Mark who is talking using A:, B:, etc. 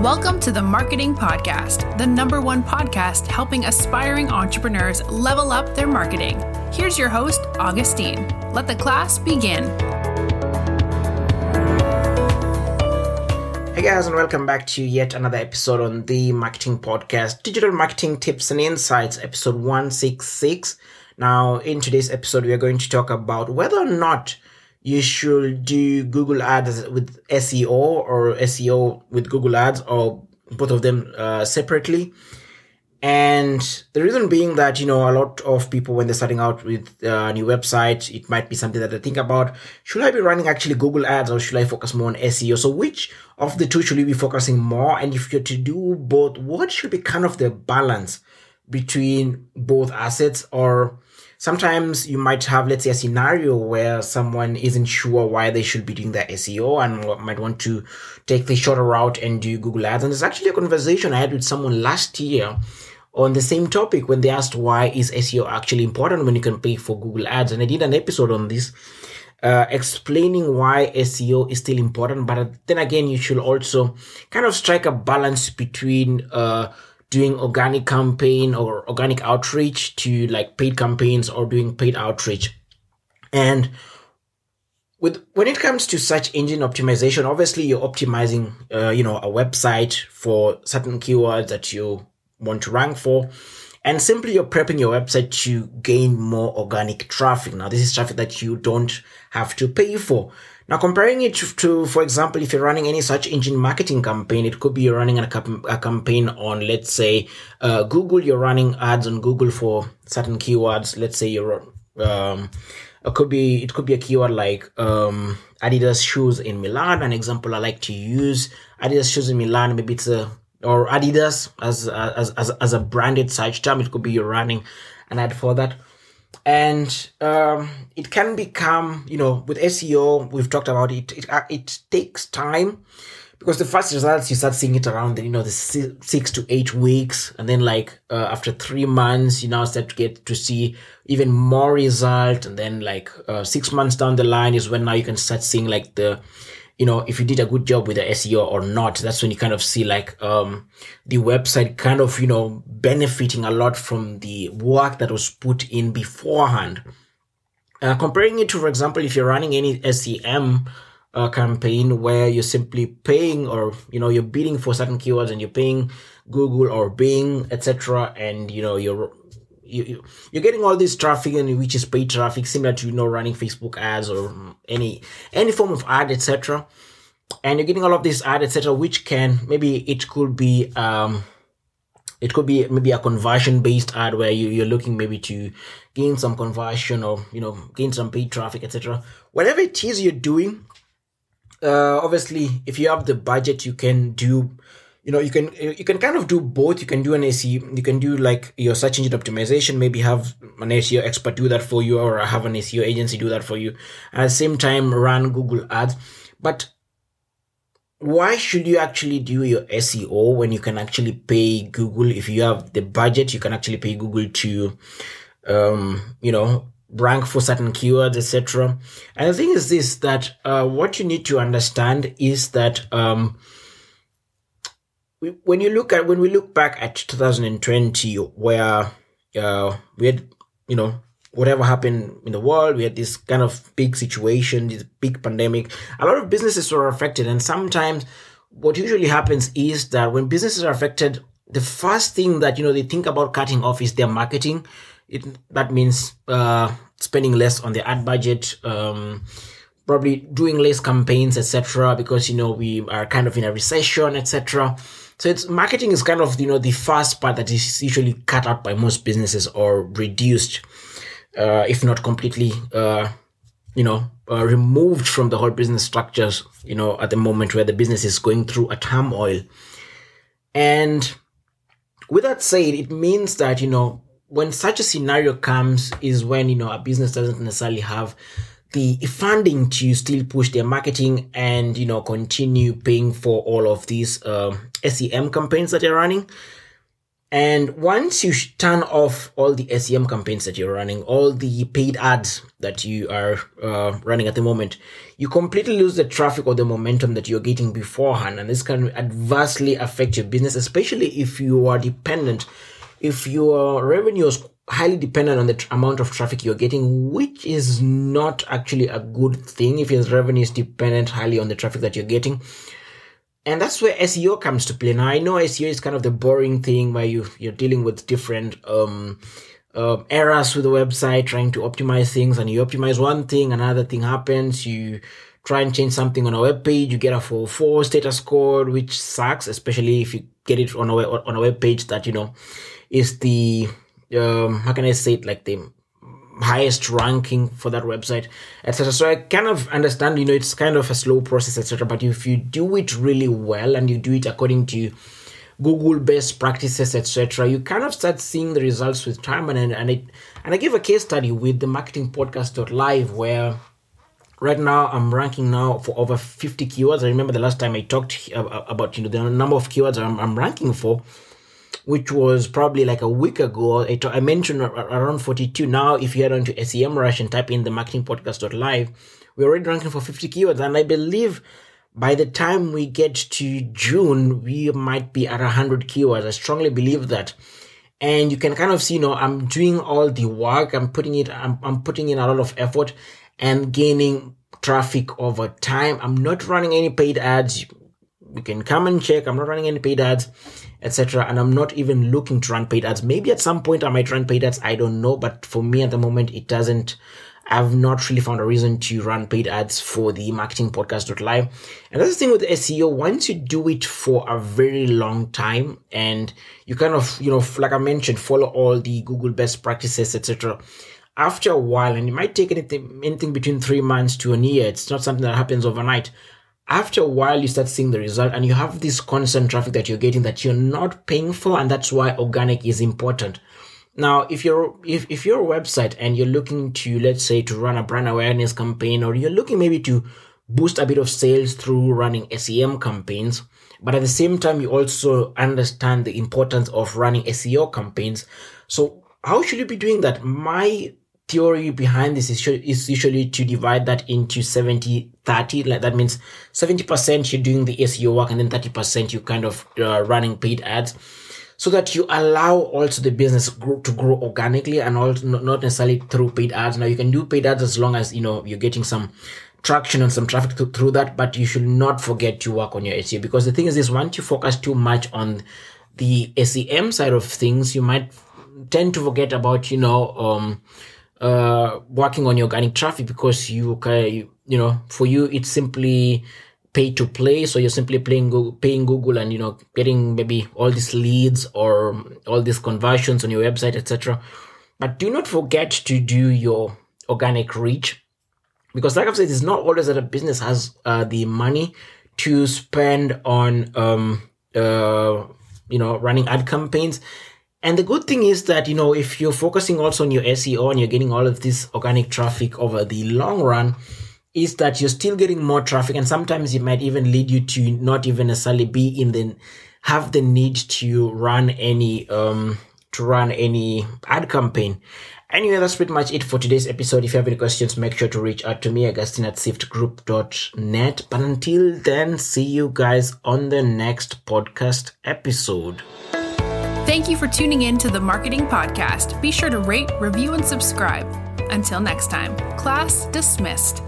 A: Welcome to the Marketing Podcast, the number one podcast helping aspiring entrepreneurs level up their marketing. Here's your host, Augustine. Let the class begin.
B: Hey guys, and welcome back to yet another episode on the Marketing Podcast Digital Marketing Tips and Insights, episode 166. Now, in today's episode, we are going to talk about whether or not you should do Google Ads with SEO or SEO with Google Ads or both of them uh, separately. And the reason being that, you know, a lot of people, when they're starting out with a new website, it might be something that they think about. Should I be running actually Google ads or should I focus more on SEO? So which of the two should you be focusing more? And if you're to do both, what should be kind of the balance between both assets or sometimes you might have, let's say, a scenario where someone isn't sure why they should be doing their SEO and might want to take the shorter route and do Google Ads. And there's actually a conversation I had with someone last year on the same topic when they asked why is SEO actually important when you can pay for Google Ads. And I did an episode on this. Uh, explaining why SEO is still important, but then again, you should also kind of strike a balance between uh, doing organic campaign or organic outreach to like paid campaigns or doing paid outreach. And with when it comes to search engine optimization, obviously you're optimizing, uh, you know, a website for certain keywords that you want to rank for. And simply you're prepping your website to gain more organic traffic. Now, this is traffic that you don't have to pay for. Now, comparing it to, for example, if you're running any search engine marketing campaign, it could be you're running a, campaign on, let's say, uh, Google. You're running ads on Google for certain keywords. Let's say you're, um, it could be it could be a keyword like um, Adidas shoes in Milan. An example I like to use Adidas shoes in Milan. Maybe it's a or Adidas as as as, as a branded search term. It could be you're running an ad for that. And um, it can become you know with seo we've talked about it it, uh, it takes time because the first results you start seeing it around you know the six to eight weeks. And then like uh, after three months you now start to get to see even more result. And then like uh, six months down the line is when now you can start seeing like the you know, if you did a good job with the SEO or not. That's when you kind of see like um, the website kind of, you know, benefiting a lot from the work that was put in beforehand. Uh, comparing it to, for example, if you're running any SEM uh, campaign where you're simply paying or, you know, you're bidding for certain keywords and you're paying Google or Bing, etc. And, you know, you're you, you're getting all this traffic and which is paid traffic similar to you know running facebook ads or any any form of ad etc and you're getting all of this ad etc which can maybe it could be um it could be maybe a conversion based ad where you, you're looking maybe to gain some conversion or you know gain some paid traffic etc whatever it is you're doing uh obviously if you have the budget you can do you know you can you can kind of do both. You can do an SEO you can do like your search engine optimization maybe have an SEO expert do that for you or have an SEO agency do that for you. At the same time run Google ads. But why should you actually do your SEO when you can actually pay Google? If you have the budget you can actually pay Google to um you know rank for certain keywords etc and the thing is this that uh, what you need to understand is that um when you look at when we look back at 2020 where uh, we had you know whatever happened in the world we had this kind of big situation this big pandemic a lot of businesses were affected. And sometimes what usually happens is that when businesses are affected the first thing that you know they think about cutting off is their marketing. It that means uh, spending less on the ad budget um, probably doing less campaigns etc because you know we are kind of in a recession etc so it's marketing is kind of you know the first part that is usually cut out by most businesses or reduced, uh, if not completely, uh, you know, uh, removed from the whole business structures. You know, at the moment where the business is going through a turmoil, and with that said, it means that you know when such a scenario comes is when you know a business doesn't necessarily have the funding to still push their marketing and you know continue paying for all of these uh, SEM campaigns that they're running. And once you turn off all the SEM campaigns that you're running, all the paid ads that you are uh, running at the moment, you completely lose the traffic or the momentum that you're getting beforehand. And this can adversely affect your business, especially if you are dependent, if your revenue highly dependent on the tr- amount of traffic you're getting, which is not actually a good thing if your revenue is dependent highly on the traffic that you're getting and that's where SEO comes to play. Now I know SEO is kind of the boring thing where you you're dealing with different um, uh, errors with the website, trying to optimize things, and you optimize one thing, another thing happens. You try and change something on a web page, you get a 404 status code, which sucks, especially if you get it on a on a web page that you know is the um, how can I say it like the highest ranking for that website, etc. So I kind of understand, you know, it's kind of a slow process, etc. But if you do it really well and you do it according to Google best practices, etc., you kind of start seeing the results with time. And and it and I give a case study with the Marketing Podcast Live where right now i'm ranking now for over 50 keywords i remember the last time i talked about you know the number of keywords i'm, I'm ranking for which was probably like a week ago. I mentioned around 42. Now, if you head on to Semrush and type in the marketing podcast live, we're already ranking for 50 keywords. And I believe by the time we get to June, we might be at 100 keywords. I strongly believe that. And you can kind of see, you know, I'm doing all the work. I'm putting it, I'm, I'm putting in a lot of effort and gaining traffic over time. I'm not running any paid ads. You can come and check. I'm not running any paid ads etc. And I'm not even looking to run paid ads. Maybe at some point I might run paid ads. I don't know. But for me at the moment, it doesn't, I've not really found a reason to run paid ads for the marketing podcast live. And that's the thing with SEO. Once you do it for a very long time and you kind of, you know, like I mentioned, follow all the Google best practices, etc after a while, and it might take anything anything between three months to a year. It's not something that happens overnight after a while you start seeing the result and you have this constant traffic that you're getting that you're not paying for and that's why organic is important. Now if you're if, if you're a website and you're looking to let's say to run a brand awareness campaign or you're looking maybe to boost a bit of sales through running sem campaigns but at the same time you also understand the importance of running seo campaigns. So how should you be doing that? My theory behind this is, is usually to divide that into 70 30 like that means 70% you're doing the seo work and then 30% you kind of uh, running paid ads so that you allow also the business grow, to grow organically and also not necessarily through paid ads. Now you can do paid ads as long as you know you're getting some traction and some traffic to, through that but you should not forget to work on your seo because the thing is this once you focus too much on the sem side of things you might tend to forget about you know um uh, working on your organic traffic because you can, you know, for you, it's simply pay to play. So you're simply playing Google, paying Google and, you know, getting maybe all these leads or all these conversions on your website, etc. But do not forget to do your organic reach because like I've said, it's not always that a business has uh, the money to spend on, um, uh, you know, running ad campaigns and the good thing is that, you know, if you're focusing also on your SEO and you're getting all of this organic traffic over the long run, is that you're still getting more traffic. And sometimes it might even lead you to not even necessarily be in the, have the need to run any, um, to run any ad campaign. Anyway, that's pretty much it for today's episode. If you have any questions, make sure to reach out to me, Augustine at siftgroup.net. But until then, see you guys on the next podcast episode.
A: Thank you for tuning in to the Marketing Podcast. Be sure to rate, review, and subscribe. Until next time, class dismissed.